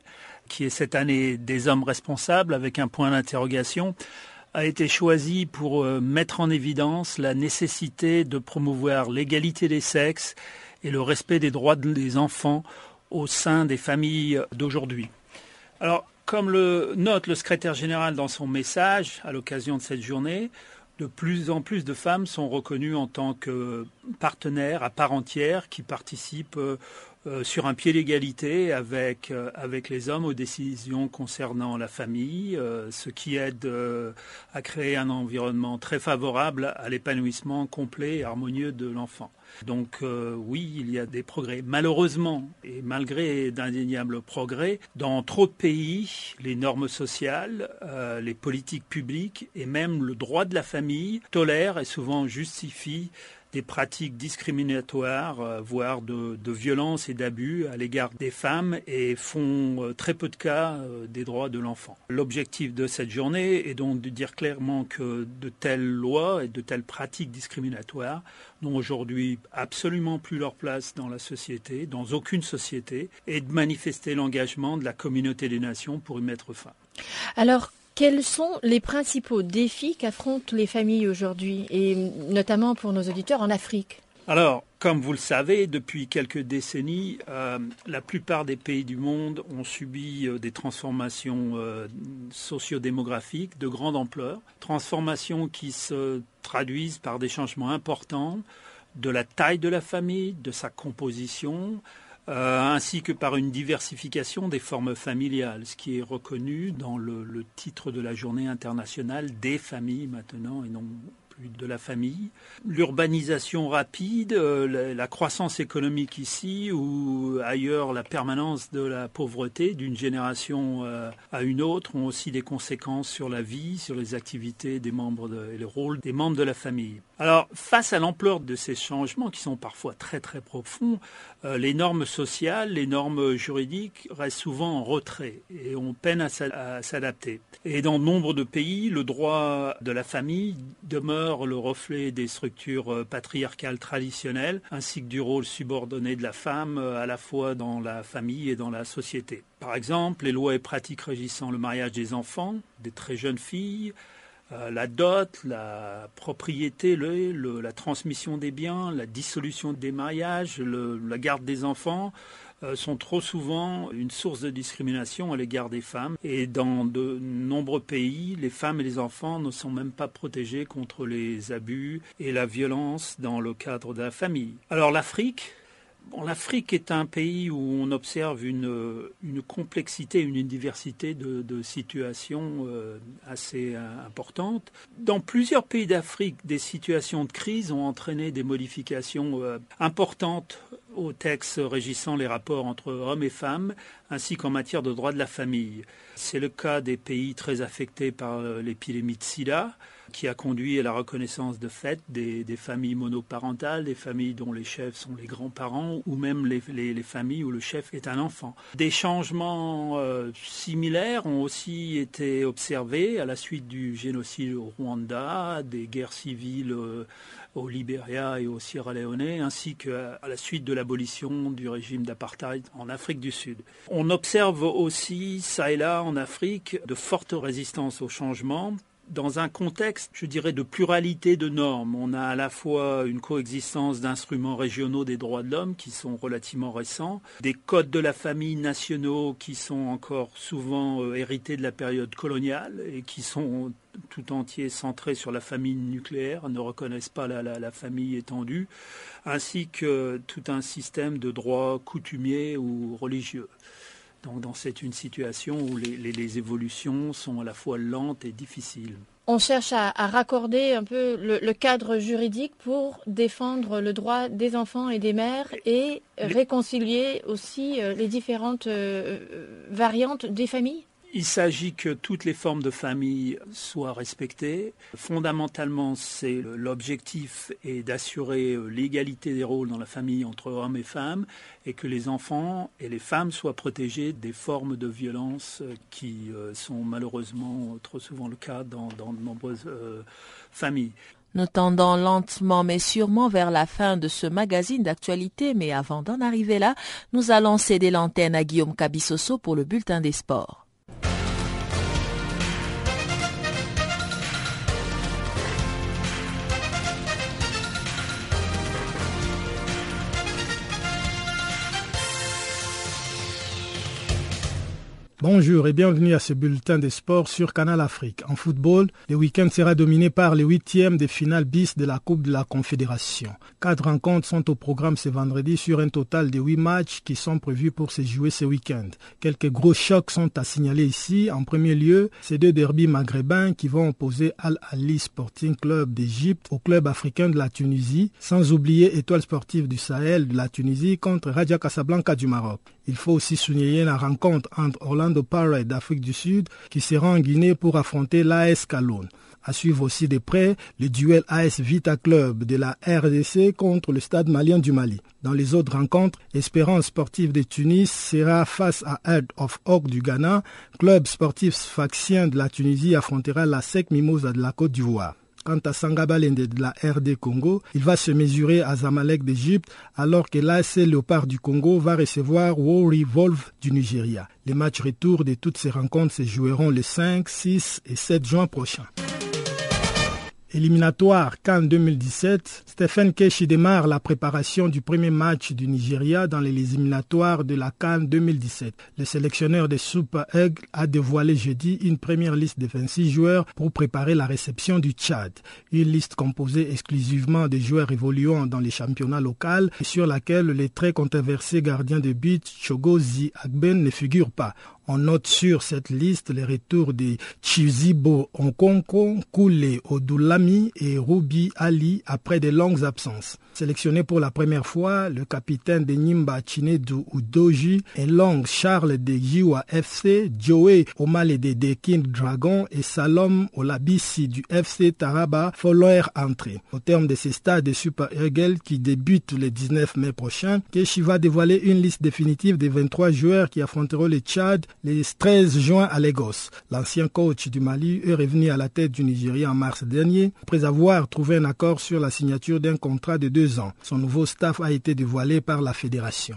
qui est cette année des hommes responsables avec un point d'interrogation, a été choisi pour euh, mettre en évidence la nécessité de promouvoir l'égalité des sexes et le respect des droits des enfants au sein des familles d'aujourd'hui. Alors, comme le note le secrétaire général dans son message à l'occasion de cette journée, de plus en plus de femmes sont reconnues en tant que partenaires à part entière qui participent euh, euh, sur un pied d'égalité avec, euh, avec les hommes aux décisions concernant la famille, ce qui aide à créer un environnement très favorable à l'épanouissement complet et harmonieux de l'enfant. Donc oui, il y a des progrès. Malheureusement, et malgré d'indéniables progrès, dans trop de pays, les normes sociales, les politiques publiques et même le droit de la famille tolèrent et souvent justifient des pratiques discriminatoires, euh, voire de, de violence et d'abus à l'égard des femmes et font euh, très peu de cas euh, des droits de l'enfant. L'objectif de cette journée est donc de dire clairement que de telles lois et de telles pratiques discriminatoires n'ont aujourd'hui absolument plus leur place dans la société, dans aucune société, et de manifester l'engagement de la communauté des nations pour y mettre fin. Alors, quels sont les principaux défis qu'affrontent les familles aujourd'hui, et notamment pour nos auditeurs en Afrique? Alors, comme vous le savez, depuis quelques décennies, euh, la plupart des pays du monde ont subi euh, des transformations euh, sociodémographiques de grande ampleur, transformations qui se traduisent par des changements importants de la taille de la famille, de sa composition, euh, ainsi que par une diversification des formes familiales, ce qui est reconnu dans le, titre de la journée internationale des familles maintenant et non de la famille. L'urbanisation rapide, euh, la, croissance économique ici ou ailleurs, la permanence de la pauvreté d'une génération euh, à une autre ont aussi des conséquences sur la vie, sur les activités des membres et le rôle des membres de la famille. Alors, face à l'ampleur de ces changements qui sont parfois très très profonds, euh, les normes sociales, les normes juridiques restent souvent en retrait et on peine à s'adapter. Et dans nombre de pays, le droit de la famille demeure le reflet des structures euh, patriarcales traditionnelles ainsi que du rôle subordonné de la femme euh, à la fois dans la famille et dans la société. Par exemple, les lois et pratiques régissant le mariage des enfants, des très jeunes filles, euh, la dot, la propriété, la transmission des biens, la dissolution des mariages, la garde des enfants euh, sont trop souvent une source de discrimination à l'égard des femmes. Et dans de nombreux pays, les femmes et les enfants ne sont même pas protégés contre les abus et la violence dans le cadre de la famille. Alors l'Afrique, L'Afrique est un pays où on observe une, complexité, une diversité de, situations euh, assez euh, importantes. Dans plusieurs pays d'Afrique, des situations de crise ont entraîné des modifications euh, importantes aux textes régissant les rapports entre hommes et femmes, ainsi qu'en matière de droit de la famille. C'est le cas des pays très affectés par l'épidémie de sida, qui a conduit à la reconnaissance de fait des, familles monoparentales, des familles dont les chefs sont les grands-parents ou même les, familles où le chef est un enfant. Des changements euh, similaires ont aussi été observés à la suite du génocide au Rwanda, des guerres civiles euh, au Libéria et au Sierra Leone, ainsi qu'à la suite de l'abolition du régime d'apartheid en Afrique du Sud. On observe aussi, ça et là en Afrique, de fortes résistances au changement dans un contexte, je dirais, de pluralité de normes. On a à la fois une coexistence d'instruments régionaux des droits de l'homme qui sont relativement récents, des codes de la famille nationaux qui sont encore souvent euh, hérités de la période coloniale et qui sont tout entiers centrés sur la famille nucléaire, ne reconnaissent pas la famille étendue, ainsi que tout un système de droits coutumiers ou religieux. Donc dans c'est une situation où les, évolutions sont à la fois lentes et difficiles. On cherche à, raccorder un peu le, cadre juridique pour défendre le droit des enfants et des mères et réconcilier aussi euh, les différentes euh, variantes des familles il s'agit que toutes les formes de famille soient respectées. Fondamentalement, c'est l'objectif est d'assurer l'égalité des rôles dans la famille entre hommes et femmes et que les enfants et les femmes soient protégés des formes de violence qui euh, sont malheureusement trop souvent le cas dans, de nombreuses euh, familles. Nous tendons lentement mais sûrement vers la fin de ce magazine d'actualité, mais avant d'en arriver là, nous allons céder l'antenne à Guillaume Cabissoso pour le bulletin des sports. Bonjour et bienvenue à ce bulletin des sports sur Canal Afrique. En football, le week-end sera dominé par les huitièmes de finale bis de la Coupe de la Confédération. Quatre rencontres sont au programme ce vendredi sur un total de huit matchs qui sont prévus pour se jouer ce week-end. Quelques gros chocs sont à signaler ici. En premier lieu, ces deux derbys maghrébins qui vont opposer Al Ali Sporting Club d'Égypte au club africain de la Tunisie, sans oublier Étoile sportive du Sahel de la Tunisie contre Raja Casablanca du Maroc. Il faut aussi souligner la rencontre entre Orlando Pirates d'Afrique du Sud qui sera en Guinée pour affronter l'AS Calogne. À suivre aussi de près le duel AS Vita Club de la RDC contre le Stade malien du Mali. Dans les autres rencontres, Espérance sportive de Tunis sera face à Head of Oak du Ghana. Club sportif sfaxien de la Tunisie affrontera la SEC Mimosa de la Côte d'Ivoire. Quant à Sangabalende de la RD Congo, il va se mesurer à Zamalek d'Égypte alors que l'AC Léopard du Congo va recevoir War Wolf du Nigeria. Les matchs retour de toutes ces rencontres se joueront les 5, 6 et 7 juin prochains. Éliminatoire Cannes 2017, Stephen Keshi démarre la préparation du premier match du Nigeria dans les éliminatoires de la Cannes 2017. Le sélectionneur des Super Eagles a dévoilé jeudi une première liste de 26 joueurs pour préparer la réception du Tchad. Une liste composée exclusivement de joueurs évoluant dans les championnats locaux et sur laquelle les très controversé gardien de but Chogozi Agben ne figure pas. On note sur cette liste les retours de Chizibo Onkonko, Koule Odulami et Ruby Ali après de longues absences. Sélectionné pour la première fois, le capitaine de Nimba Chinedu Udoji et Long Charles de Jiwa FC, Joey Omale de Dekin Dragon et Salom Olabisi du FC Taraba leur entrée. Au terme de ces stades de Super Eagle qui débutent le 19 mai prochain, Keshi va dévoiler une liste définitive des 23 joueurs qui affronteront le Tchad le 13 juin à Lagos. L'ancien coach du Mali est revenu à la tête du Nigeria en mars dernier après avoir trouvé un accord sur la signature d'un contrat de deux Son nouveau staff a été dévoilé par la fédération.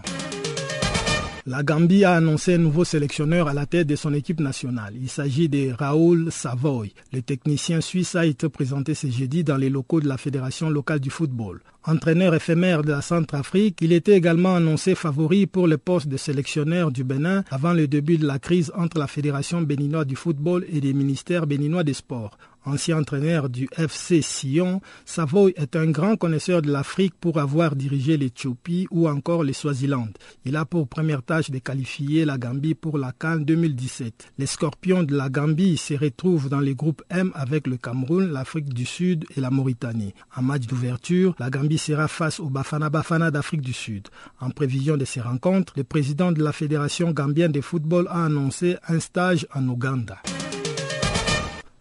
La Gambie a annoncé un nouveau sélectionneur à la tête de son équipe nationale. Il s'agit de Raoul Savoy. Le technicien suisse a été présenté ce jeudi dans les locaux de la Fédération locale du football. Entraîneur éphémère de la Centrafrique, il était également annoncé favori pour le poste de sélectionneur du Bénin avant le début de la crise entre la Fédération béninoise du football et les ministères béninois des sports. Ancien entraîneur du FC Sion, Savoy est un grand connaisseur de l'Afrique pour avoir dirigé l'Éthiopie ou encore les Swaziland. Il a pour première tâche de qualifier la Gambie pour la Cannes 2017. Les Scorpions de la Gambie se retrouvent dans les groupes M avec le Cameroun, l'Afrique du Sud et la Mauritanie. En match d'ouverture, la Gambie sera face au Bafana Bafana d'Afrique du Sud. En prévision de ces rencontres, le président de la Fédération gambienne de football a annoncé un stage en Ouganda.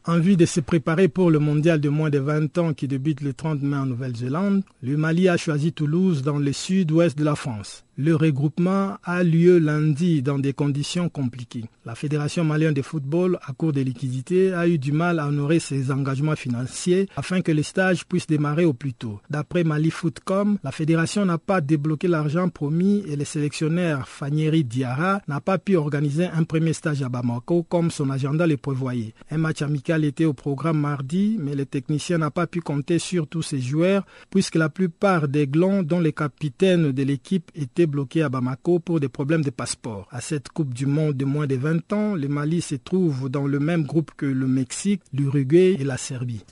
En vue de se préparer pour le mondial de moins de 20 ans qui débute le 30 mai en Nouvelle-Zélande, le Mali a choisi Toulouse dans le sud-ouest de la France. Le regroupement a lieu lundi dans des conditions compliquées. La Fédération malienne de football, à court de liquidités, a eu du mal à honorer ses engagements financiers afin que les stages puissent démarrer au plus tôt. D'après Mali Footcom, la Fédération n'a pas débloqué l'argent promis et le sélectionneur Fanieri Diarra n'a pas pu organiser un premier stage à Bamako comme son agenda le prévoyait. Un match amical était au programme mardi, mais le technicien n'a pas pu compter sur tous ses joueurs puisque la plupart des glands dont les capitaines de l'équipe étaient bloqué à Bamako pour des problèmes de passeport. À cette Coupe du Monde de moins de 20 ans, le Mali se trouve dans le même groupe que le Mexique, l'Uruguay et la Serbie.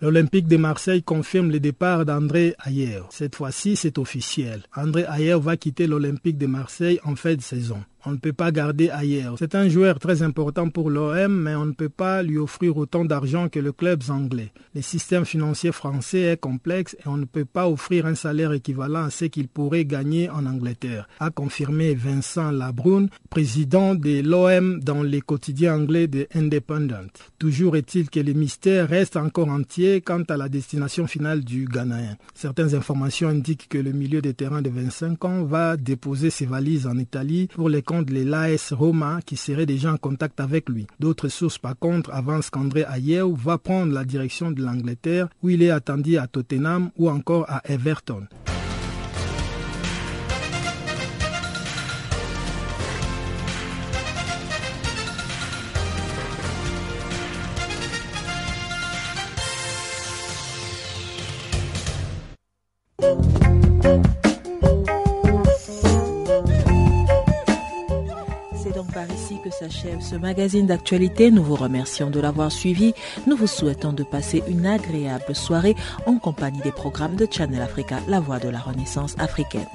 L'Olympique de Marseille confirme le départ d'André Ayer. Cette fois-ci, c'est officiel. André Ayer va quitter l'Olympique de Marseille en fin de saison on ne peut pas garder ailleurs. C'est un joueur très important pour l'OM, mais on ne peut pas lui offrir autant d'argent que le club anglais. Le système financier français est complexe et on ne peut pas offrir un salaire équivalent à ce qu'il pourrait gagner en Angleterre, a confirmé Vincent Labrune, président de l'OM dans les quotidiens anglais de Independent. Toujours est-il que le mystère reste encore entier quant à la destination finale du Ghanéen. Certaines informations indiquent que le milieu de terrain de 25 ans va déposer ses valises en Italie pour les de l'AS Roma qui serait déjà en contact avec lui. D'autres sources par contre avancent qu'André Ayew va prendre la direction de l'Angleterre où il est attendu à Tottenham ou encore à Everton. Que s'achève ce magazine d'actualité. Nous vous remercions de l'avoir suivi. Nous vous souhaitons de passer une agréable soirée en compagnie des programmes de Channel Africa, la voix de la Renaissance africaine.